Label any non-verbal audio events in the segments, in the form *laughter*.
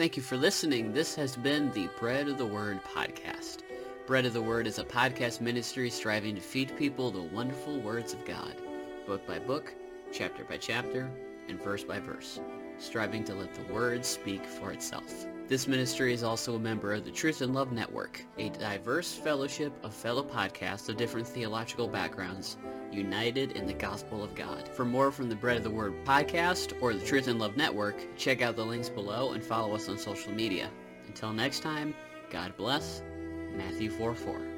Thank you for listening. This has been the Bread of the Word podcast. Bread of the Word is a podcast ministry striving to feed people the wonderful words of God, book by book, chapter by chapter, and verse by verse, striving to let the Word speak for itself. This ministry is also a member of the Truth in Love Network, a diverse fellowship of fellow podcasts of different theological backgrounds united in the gospel of God. For more from the Bread of the Word podcast or the Truth in Love Network, check out the links below and follow us on social media. Until next time, God bless. Matthew 4 4.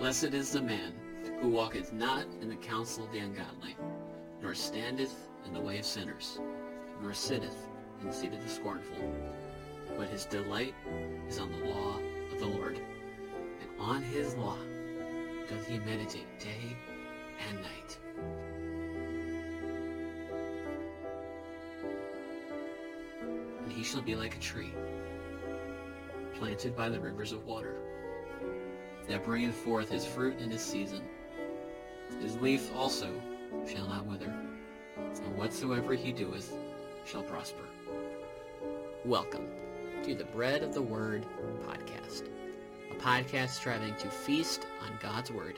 Blessed is the man who walketh not in the counsel of the ungodly, nor standeth in the way of sinners, nor sitteth in the seat of the scornful. But his delight is on the law of the Lord, and on his law doth he meditate day and night. And he shall be like a tree planted by the rivers of water that bringeth forth his fruit in his season. His leaf also shall not wither, and whatsoever he doeth shall prosper. Welcome to the Bread of the Word podcast, a podcast striving to feast on God's Word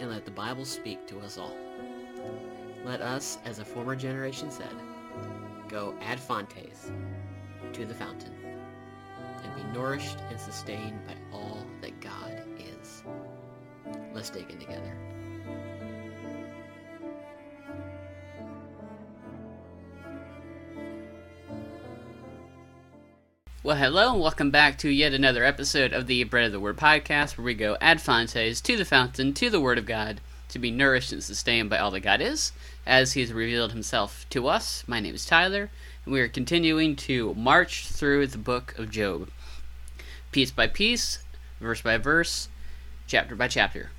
and let the Bible speak to us all. Let us, as a former generation said, go ad fontes to the fountain and be nourished and sustained by all that God. Together. Well, hello, and welcome back to yet another episode of the Bread of the Word podcast, where we go ad fontes to the fountain, to the Word of God, to be nourished and sustained by all that God is, as He has revealed Himself to us. My name is Tyler, and we are continuing to march through the book of Job, piece by piece, verse by verse, chapter by chapter.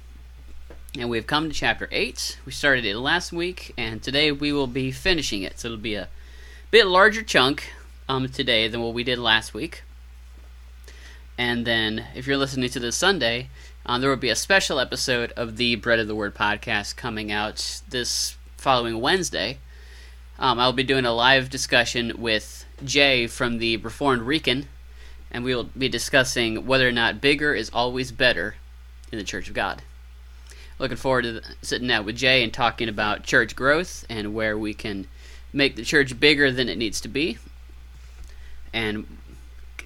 And we've come to chapter 8. We started it last week, and today we will be finishing it. So it'll be a bit larger chunk um, today than what we did last week. And then, if you're listening to this Sunday, um, there will be a special episode of the Bread of the Word podcast coming out this following Wednesday. Um, I'll be doing a live discussion with Jay from the Reformed Recon, and we will be discussing whether or not bigger is always better in the Church of God. Looking forward to sitting down with Jay and talking about church growth and where we can make the church bigger than it needs to be, and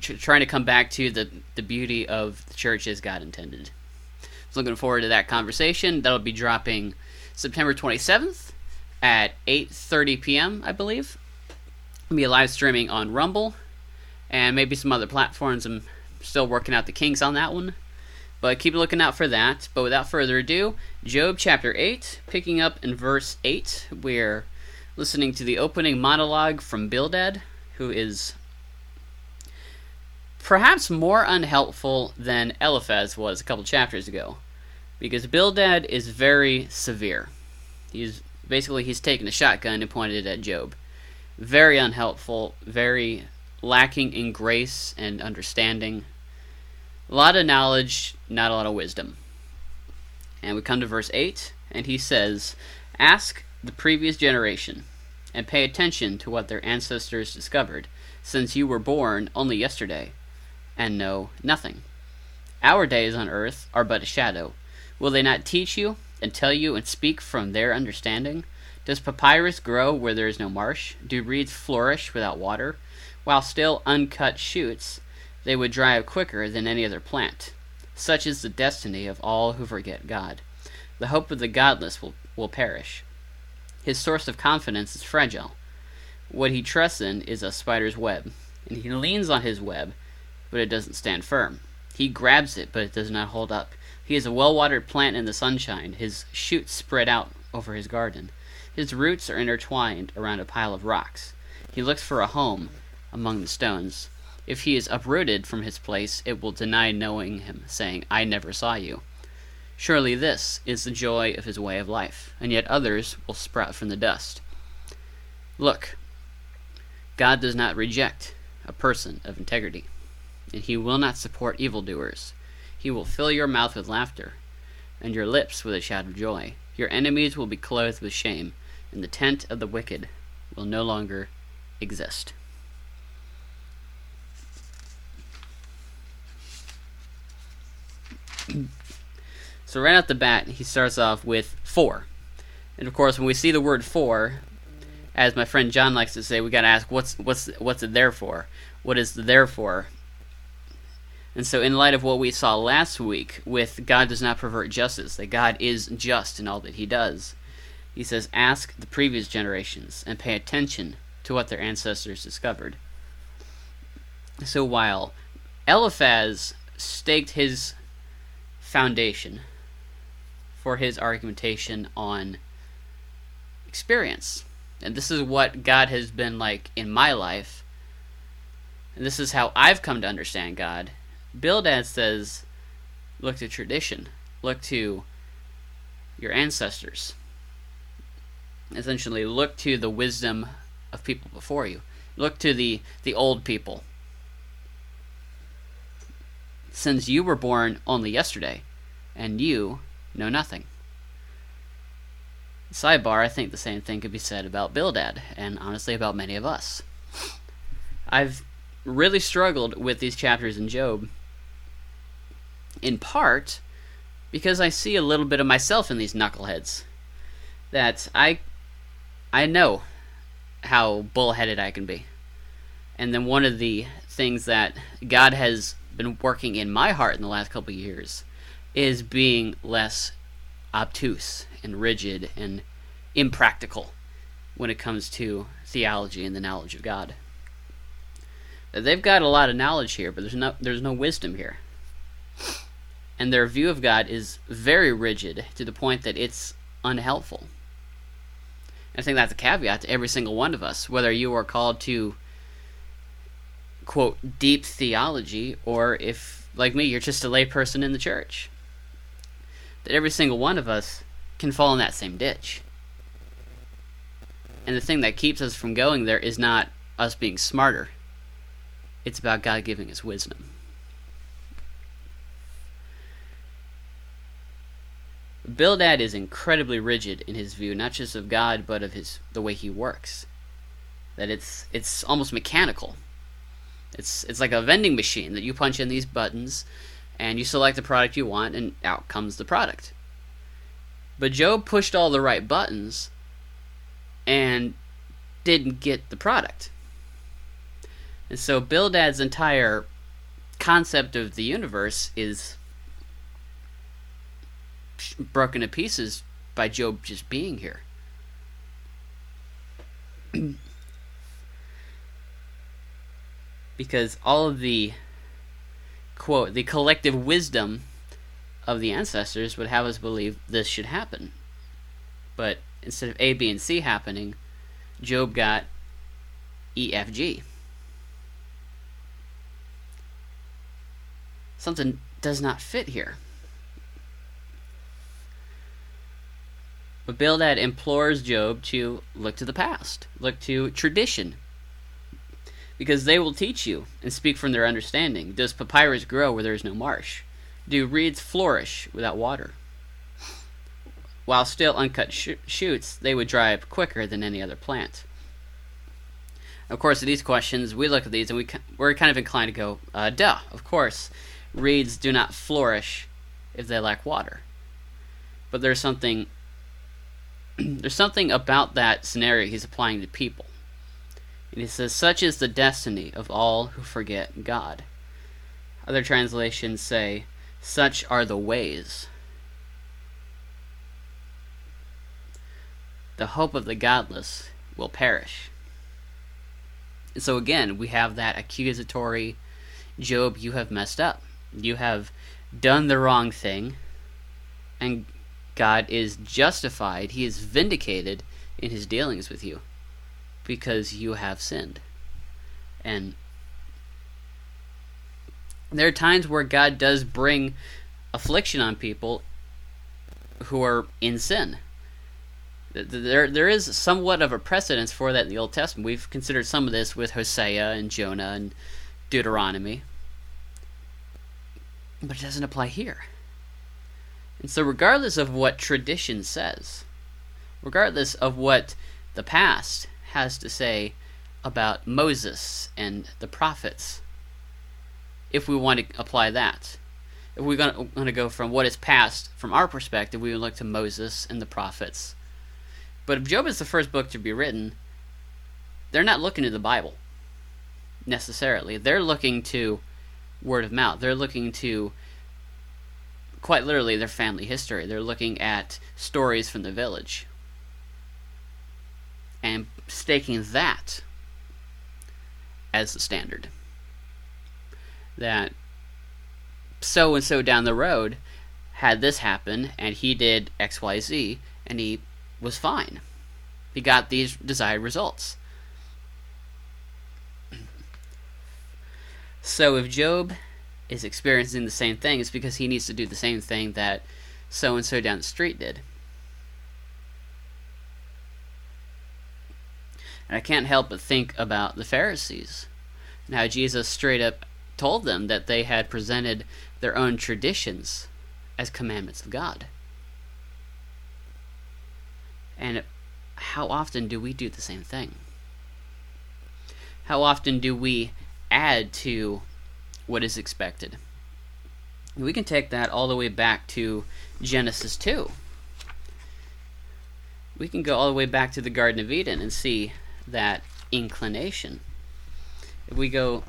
trying to come back to the, the beauty of the church as God intended. So looking forward to that conversation. That'll be dropping September 27th at 8:30 p.m. I believe. It'll be live streaming on Rumble and maybe some other platforms. I'm still working out the kinks on that one. But keep looking out for that. But without further ado, Job chapter 8, picking up in verse 8, we're listening to the opening monologue from Bildad, who is perhaps more unhelpful than Eliphaz was a couple chapters ago. Because Bildad is very severe. He's basically he's taken a shotgun and pointed it at Job. Very unhelpful, very lacking in grace and understanding. A lot of knowledge, not a lot of wisdom. And we come to verse 8, and he says, Ask the previous generation, and pay attention to what their ancestors discovered, since you were born only yesterday, and know nothing. Our days on earth are but a shadow. Will they not teach you, and tell you, and speak from their understanding? Does papyrus grow where there is no marsh? Do reeds flourish without water? While still uncut shoots, they would dry up quicker than any other plant. Such is the destiny of all who forget God. The hope of the godless will, will perish. His source of confidence is fragile. What he trusts in is a spider's web, and he leans on his web, but it doesn't stand firm. He grabs it, but it does not hold up. He is a well watered plant in the sunshine, his shoots spread out over his garden. His roots are intertwined around a pile of rocks. He looks for a home among the stones. If he is uprooted from his place, it will deny knowing him, saying, I never saw you. Surely this is the joy of his way of life, and yet others will sprout from the dust. Look, God does not reject a person of integrity, and he will not support evildoers. He will fill your mouth with laughter, and your lips with a shout of joy. Your enemies will be clothed with shame, and the tent of the wicked will no longer exist. So right off the bat, he starts off with for. And of course, when we see the word for, as my friend John likes to say, we got to ask what's what's what's it there for? What is the there for? And so, in light of what we saw last week with God does not pervert justice, that God is just in all that He does, He says, ask the previous generations and pay attention to what their ancestors discovered. So, while Eliphaz staked his foundation for his argumentation on experience, and this is what God has been like in my life, and this is how I've come to understand God Bildad says, look to tradition, look to your ancestors. Essentially, look to the wisdom of people before you. Look to the, the old people. Since you were born only yesterday, and you know nothing. Sidebar, I think the same thing could be said about Bildad, and honestly about many of us. I've really struggled with these chapters in Job in part because I see a little bit of myself in these knuckleheads. That I I know how bullheaded I can be. And then one of the things that God has been working in my heart in the last couple years is being less obtuse and rigid and impractical when it comes to theology and the knowledge of God. They've got a lot of knowledge here, but there's no there's no wisdom here and their view of God is very rigid to the point that it's unhelpful. I think that's a caveat to every single one of us, whether you are called to quote deep theology or if like me you're just a layperson in the church. That every single one of us can fall in that same ditch. And the thing that keeps us from going there is not us being smarter. It's about God giving us wisdom. Bildad is incredibly rigid in his view, not just of God, but of his the way he works. That it's it's almost mechanical. It's it's like a vending machine that you punch in these buttons, and you select the product you want, and out comes the product. But Job pushed all the right buttons, and didn't get the product. And so Bildad's entire concept of the universe is broken to pieces by Job just being here. *clears throat* because all of the quote the collective wisdom of the ancestors would have us believe this should happen. But instead of A, B, and C happening, Job got E, F, G. Something does not fit here. But Bildad implores Job to look to the past, look to tradition, because they will teach you and speak from their understanding. Does papyrus grow where there is no marsh? Do reeds flourish without water? While still uncut sh- shoots, they would dry up quicker than any other plant. Of course, these questions, we look at these and we, we're kind of inclined to go, uh, duh, of course. Reeds do not flourish if they lack water. But there's something *clears throat* there's something about that scenario he's applying to people. He says, Such is the destiny of all who forget God. Other translations say, Such are the ways. The hope of the godless will perish. And so again, we have that accusatory Job, you have messed up. You have done the wrong thing. and God is justified, he is vindicated in his dealings with you because you have sinned. And there are times where God does bring affliction on people who are in sin. There, there is somewhat of a precedence for that in the Old Testament. We've considered some of this with Hosea and Jonah and Deuteronomy, but it doesn't apply here. And so, regardless of what tradition says, regardless of what the past has to say about Moses and the prophets, if we want to apply that, if we're going to go from what is past from our perspective, we would look to Moses and the prophets. But if Job is the first book to be written, they're not looking to the Bible necessarily. They're looking to word of mouth. They're looking to quite literally their family history. They're looking at stories from the village and staking that as the standard. That so and so down the road had this happen and he did XYZ and he was fine. He got these desired results. So if Job is experiencing the same thing, it's because he needs to do the same thing that so and so down the street did. And I can't help but think about the Pharisees and how Jesus straight up told them that they had presented their own traditions as commandments of God. And how often do we do the same thing? How often do we add to what is expected? We can take that all the way back to Genesis 2. We can go all the way back to the Garden of Eden and see that inclination. If we go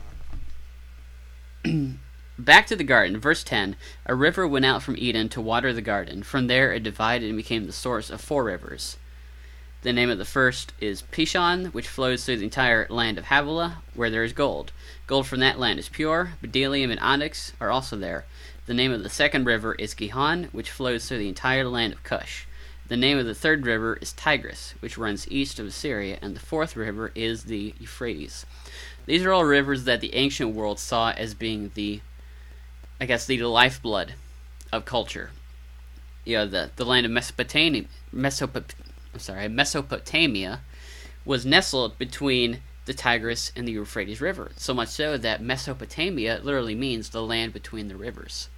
*clears throat* back to the garden, verse 10 A river went out from Eden to water the garden. From there it divided and became the source of four rivers. The name of the first is Pishon, which flows through the entire land of Havilah, where there is gold. Gold from that land is pure. Bdellium and onyx are also there. The name of the second river is Gihon, which flows through the entire land of Cush. The name of the third river is Tigris, which runs east of Assyria, and the fourth river is the Euphrates. These are all rivers that the ancient world saw as being the, I guess, the lifeblood of culture. You know, the, the land of Mesopotamia, Mesopot- I'm sorry, Mesopotamia was nestled between the Tigris and the Euphrates River, so much so that Mesopotamia literally means the land between the rivers.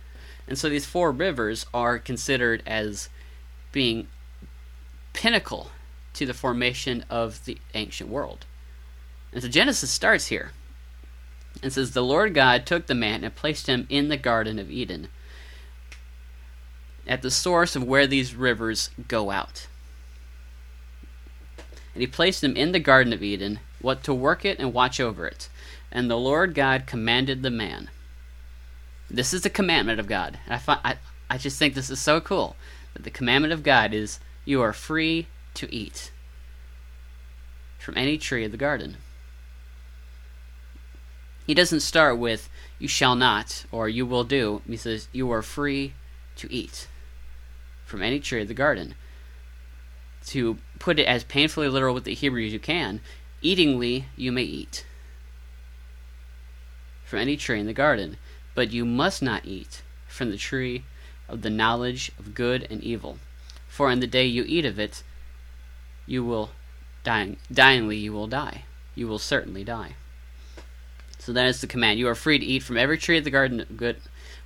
And so these four rivers are considered as being pinnacle to the formation of the ancient world. And so Genesis starts here. And says, The Lord God took the man and placed him in the Garden of Eden, at the source of where these rivers go out. And he placed him in the Garden of Eden, what to work it and watch over it. And the Lord God commanded the man. This is the commandment of God. And I, find, I, I just think this is so cool that the commandment of God is you are free to eat from any tree of the garden. He doesn't start with you shall not or you will do. He says you are free to eat from any tree of the garden. To put it as painfully literal with the Hebrew as you can, eatingly you may eat from any tree in the garden, but you must not eat from the tree of the knowledge of good and evil for in the day you eat of it, you will dying dyingly you will die. You will certainly die. So that is the command. You are free to eat from every tree of the garden of good,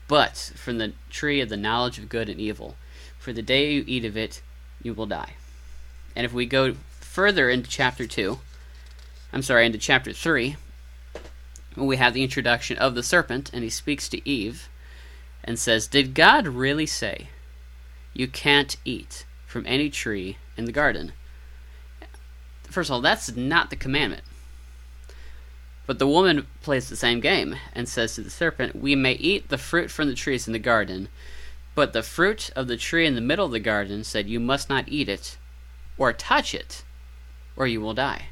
but from the tree of the knowledge of good and evil. For the day you eat of it, you will die. And if we go further into chapter 2, I'm sorry, into chapter 3, we have the introduction of the serpent, and he speaks to Eve and says, Did God really say, you can't eat from any tree in the garden. First of all, that's not the commandment. But the woman plays the same game and says to the serpent, We may eat the fruit from the trees in the garden, but the fruit of the tree in the middle of the garden said, You must not eat it or touch it, or you will die.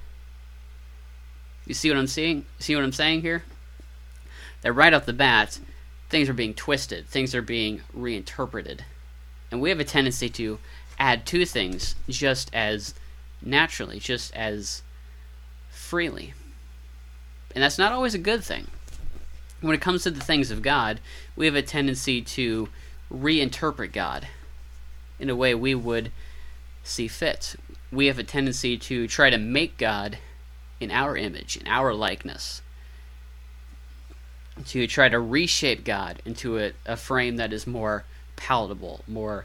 You see what I'm seeing? See what I'm saying here? That right off the bat, things are being twisted, things are being reinterpreted And we have a tendency to add to things just as naturally, just as freely. And that's not always a good thing. When it comes to the things of God, we have a tendency to reinterpret God in a way we would see fit. We have a tendency to try to make God in our image, in our likeness. To try to reshape God into a, a frame that is more palatable, more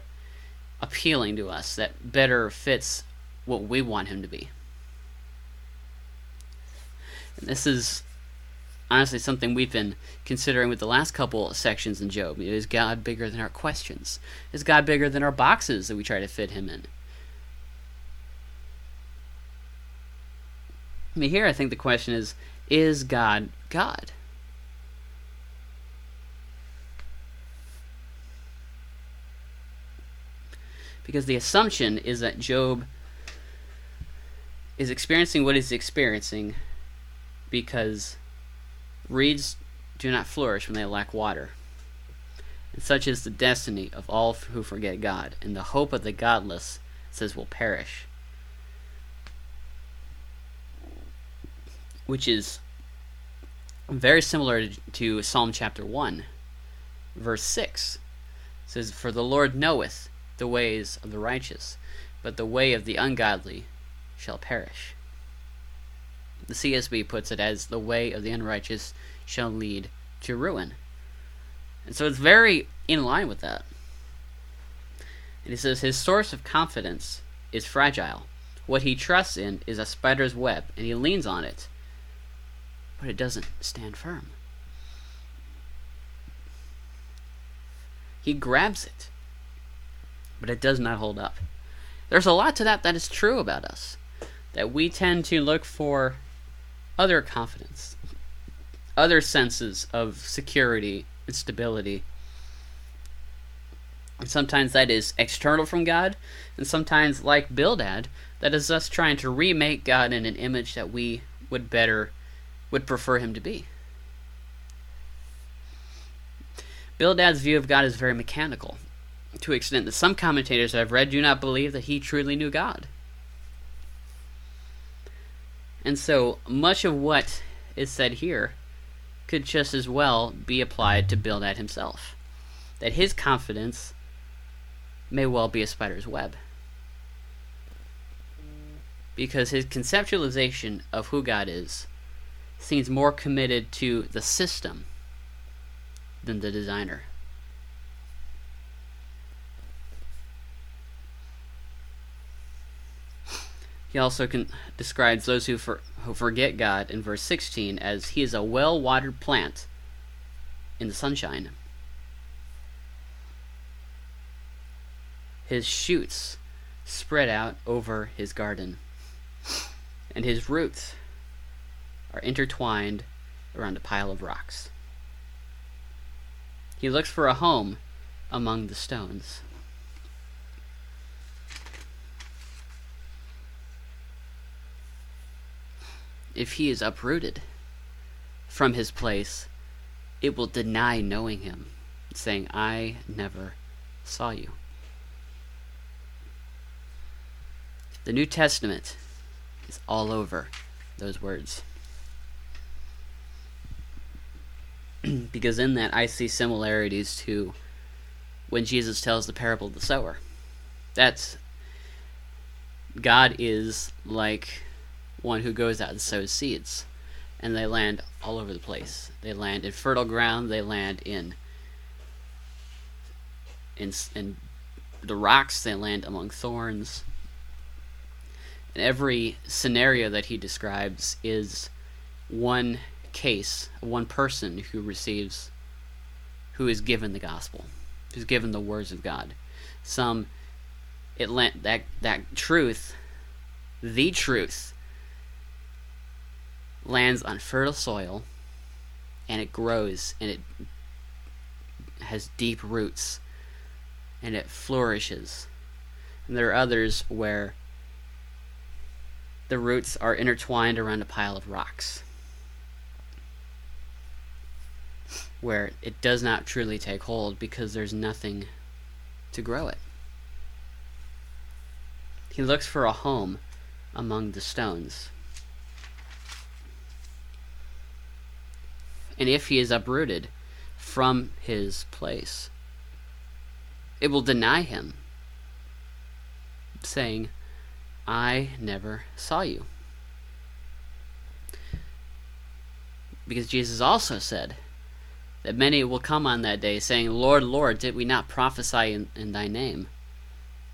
appealing to us, that better fits what we want him to be. And this is honestly something we've been considering with the last couple sections in Job. Is God bigger than our questions? Is God bigger than our boxes that we try to fit him in? I mean, here I think the question is Is God God? Because the assumption is that Job is experiencing what he's experiencing because reeds do not flourish when they lack water. And such is the destiny of all who forget God, and the hope of the godless says will perish. Which is very similar to Psalm chapter 1, verse 6. It says, For the Lord knoweth the ways of the righteous, but the way of the ungodly shall perish. The CSB puts it as the way of the unrighteous shall lead to ruin. And so it's very in line with that. And he says his source of confidence is fragile. What he trusts in is a spider's web, and he leans on it, but it doesn't stand firm. He grabs it, but it does not hold up. There's a lot to that that is true about us. That we tend to look for other confidence, other senses of security and stability. And sometimes that is external from God, and sometimes, like Bildad, that is us trying to remake God in an image that we would better, would prefer Him to be. Bildad's view of God is very mechanical, to an extent that some commentators I've read do not believe that he truly knew God. And so much of what is said here could just as well be applied to Bildad himself. That his confidence may well be a spider's web. Because his conceptualization of who God is seems more committed to the system than the designer. He also describes those who, for, who forget God in verse 16 as he is a well watered plant in the sunshine. His shoots spread out over his garden, and his roots are intertwined around a pile of rocks. He looks for a home among the stones. If he is uprooted from his place, it will deny knowing him, saying, I never saw you. The New Testament is all over those words. *clears throat* because in that I see similarities to when Jesus tells the parable of the sower. That's God is like one who goes out and sows seeds. And they land all over the place. They land in fertile ground, they land in in, in the rocks, they land among thorns. And every scenario that he describes is one case, one person who receives, who is given the gospel, who's given the words of God. Some, it lent that that truth, the truth, lands on fertile soil and it grows and it has deep roots and it flourishes. And there are others where the roots are intertwined around a pile of rocks where it does not truly take hold because there's nothing to grow it. He looks for a home among the stones. And if he is uprooted from his place, it will deny him, saying, I never saw you. Because Jesus also said that many will come on that day, saying, Lord, Lord, did we not prophesy in, in thy name?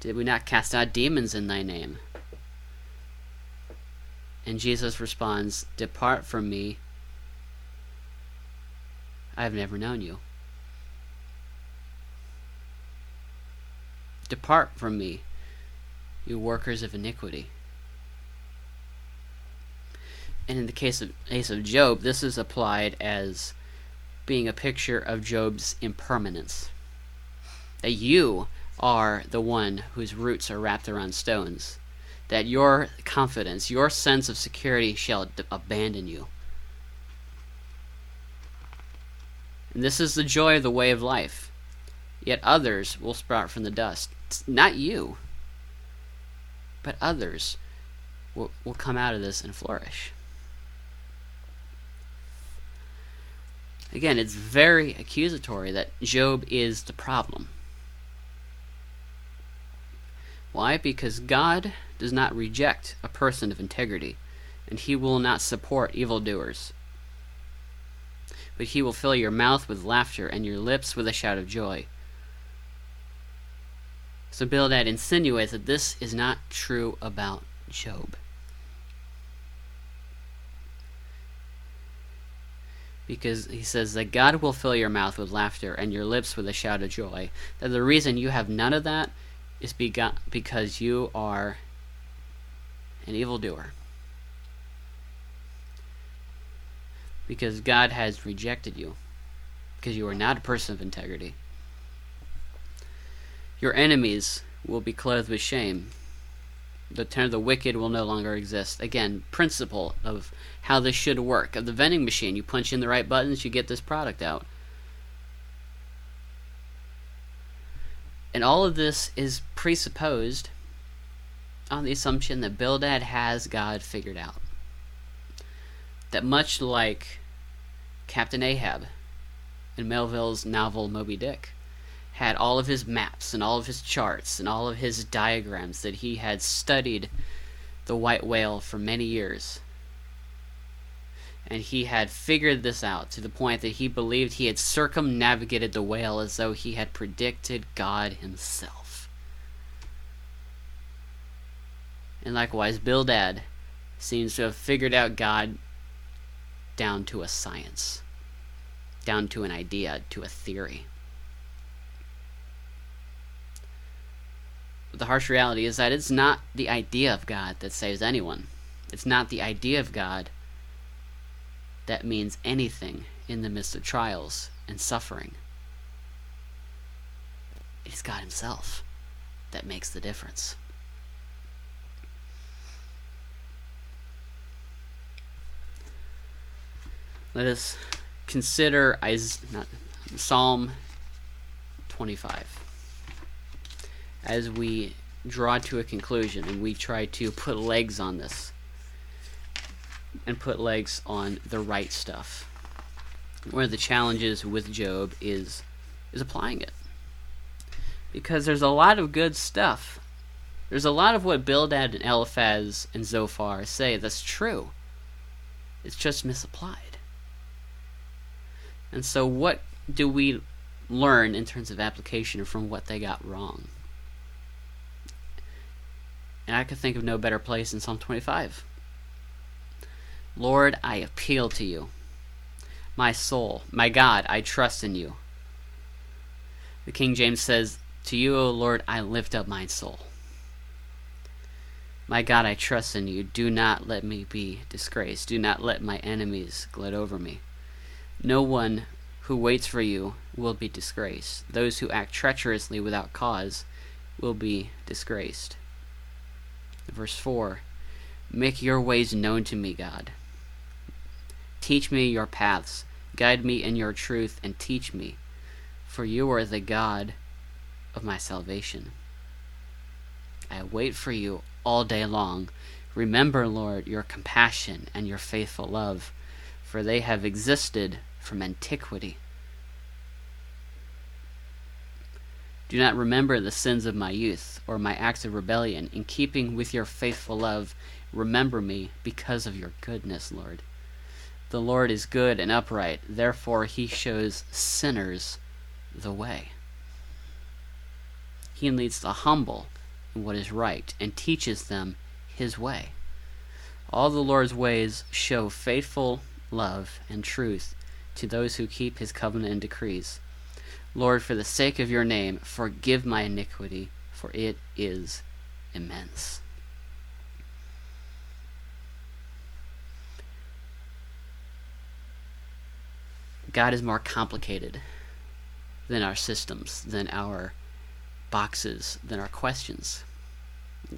Did we not cast out demons in thy name? And Jesus responds, Depart from me. I have never known you. Depart from me, you workers of iniquity. And in the case of case of Job, this is applied as being a picture of Job's impermanence. That you are the one whose roots are wrapped around stones. That your confidence, your sense of security shall d- abandon you. And this is the joy of the way of life. Yet others will sprout from the dust. It's not you, but others will, will come out of this and flourish. Again, it's very accusatory that Job is the problem. Why? Because God does not reject a person of integrity, and he will not support evildoers. But he will fill your mouth with laughter and your lips with a shout of joy. So Bildad insinuates that this is not true about Job. Because he says that God will fill your mouth with laughter and your lips with a shout of joy. That the reason you have none of that is because you are an evildoer. Because God has rejected you. Because you are not a person of integrity. Your enemies will be clothed with shame. The turn of the wicked will no longer exist. Again, principle of how this should work. Of the vending machine, you punch in the right buttons, you get this product out. And all of this is presupposed on the assumption that Bildad has God figured out. That much like Captain Ahab in Melville's novel Moby Dick, had all of his maps and all of his charts and all of his diagrams that he had studied the white whale for many years. And he had figured this out to the point that he believed he had circumnavigated the whale as though he had predicted God himself. And likewise, Bildad seems to have figured out God down to a science, down to an idea, to a theory. But the harsh reality is that it's not the idea of God that saves anyone. It's not the idea of God that means anything in the midst of trials and suffering. It is God Himself that makes the difference. Let us consider Psalm 25 as we draw to a conclusion and we try to put legs on this and put legs on the right stuff. One of the challenges with Job is is applying it. Because there's a lot of good stuff. There's a lot of what Bildad and Eliphaz and Zophar say that's true. It's just misapplied. And so what do we learn in terms of application from what they got wrong? And I could think of no better place than Psalm 25. Lord, I appeal to you. My soul, my God, I trust in you. The King James says, To you, O Lord, I lift up my soul. My God, I trust in you. Do not let me be disgraced. Do not let my enemies gloat over me. No one who waits for you will be disgraced. Those who act treacherously without cause will be disgraced. Verse 4 Make your ways known to me, God. Teach me your paths. Guide me in your truth and teach me, for you are the God of my salvation. I wait for you all day long. Remember, Lord, your compassion and your faithful love, for they have existed from antiquity. Do not remember the sins of my youth or my acts of rebellion. In keeping with your faithful love, remember me because of your goodness, Lord. The Lord is good and upright, therefore he shows sinners the way. He leads the humble in what is right and teaches them his way. All the Lord's ways show faithful love and truth to those who keep his covenant and decrees. Lord, for the sake of your name, forgive my iniquity, for it is immense. God is more complicated than our systems, than our boxes, than our questions.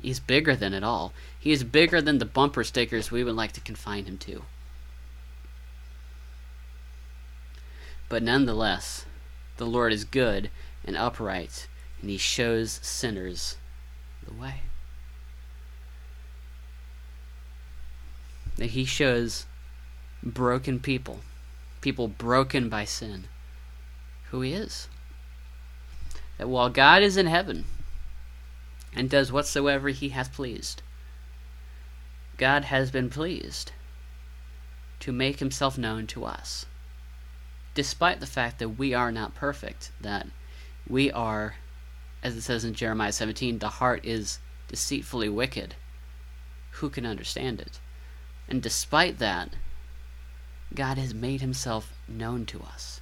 He's bigger than it all. He is bigger than the bumper stickers we would like to confine him to. But nonetheless, the Lord is good and upright, and he shows sinners the way. That he shows broken people, people broken by sin, who he is. That while God is in heaven and does whatsoever he hath pleased, God has been pleased to make himself known to us despite the fact that we are not perfect, that we are, as it says in Jeremiah 17, the heart is deceitfully wicked. Who can understand it? And despite that, God has made himself known to us.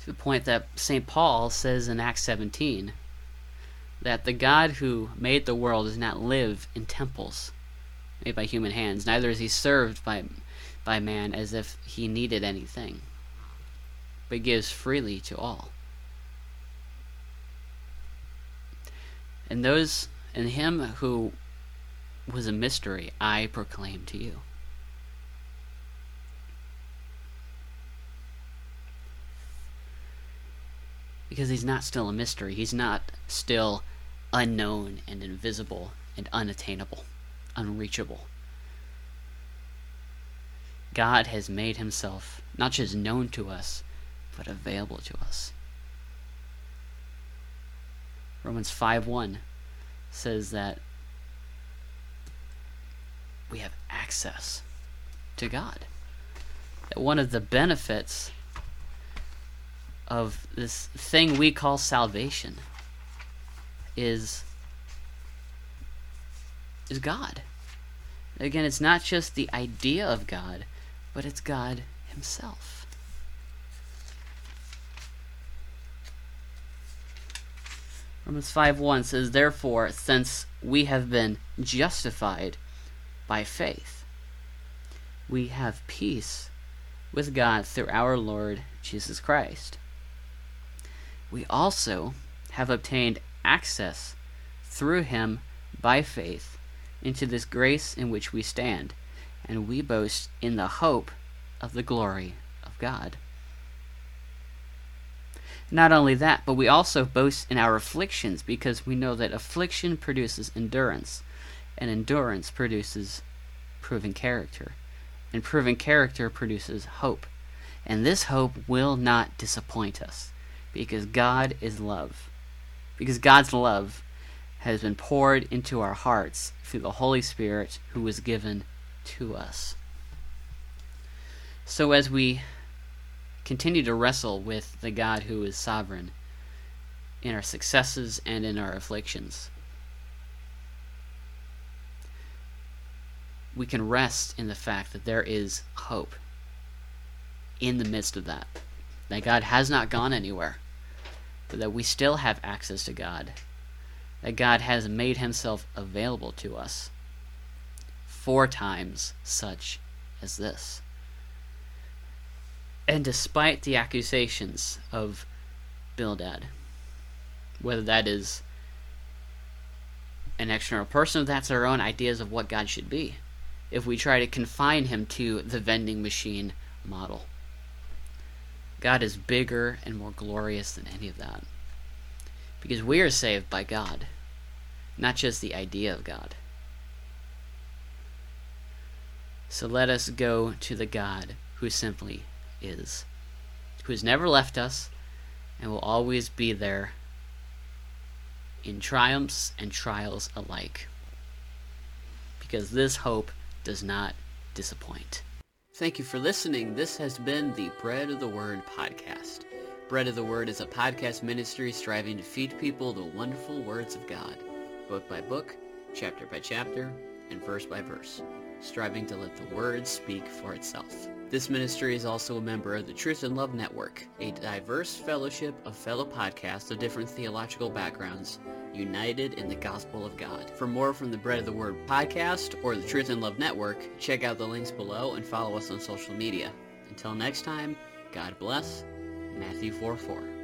To the point that St. Paul says in Acts 17 that the God who made the world does not live in temples made by human hands. Neither is he served by, by man as if he needed anything, but gives freely to all. And those and him who was a mystery, I proclaim to you. Because he's not still a mystery. He's not still unknown and invisible and unattainable unreachable. God has made himself not just known to us, but available to us. Romans 5:1 says that we have access to God. That one of the benefits of this thing we call salvation is is God. Again, it's not just the idea of God, but it's God Himself. Romans 5 1 says, Therefore, since we have been justified by faith, we have peace with God through our Lord Jesus Christ. We also have obtained access through him by faith into this grace in which we stand, and we boast in the hope of the glory of God. Not only that, but we also boast in our afflictions because we know that affliction produces endurance, and endurance produces proven character, and proven character produces hope. And this hope will not disappoint us because God is love. Because God's love has been poured into our hearts through the Holy Spirit who was given to us. So, as we continue to wrestle with the God who is sovereign in our successes and in our afflictions, we can rest in the fact that there is hope in the midst of that. That God has not gone anywhere, but that we still have access to God that God has made himself available to us. For times such as this. And despite the accusations of Bildad, whether that is an external person, that's our own ideas of what God should be, if we try to confine him to the vending machine model. God is bigger and more glorious than any of that. Because we are saved by God, not just the idea of God. So let us go to the God who simply is, who has never left us and will always be there in triumphs and trials alike. Because this hope does not disappoint. Thank you for listening. This has been the Bread of the Word podcast. Bread of the Word is a podcast ministry striving to feed people the wonderful words of God, book by book, chapter by chapter, and verse by verse, striving to let the Word speak for itself. This ministry is also a member of the Truth in Love Network, a diverse fellowship of fellow podcasts of different theological backgrounds, united in the gospel of God. For more from the Bread of the Word podcast or the Truth in Love Network, check out the links below and follow us on social media. Until next time, God bless. Matthew 4 4.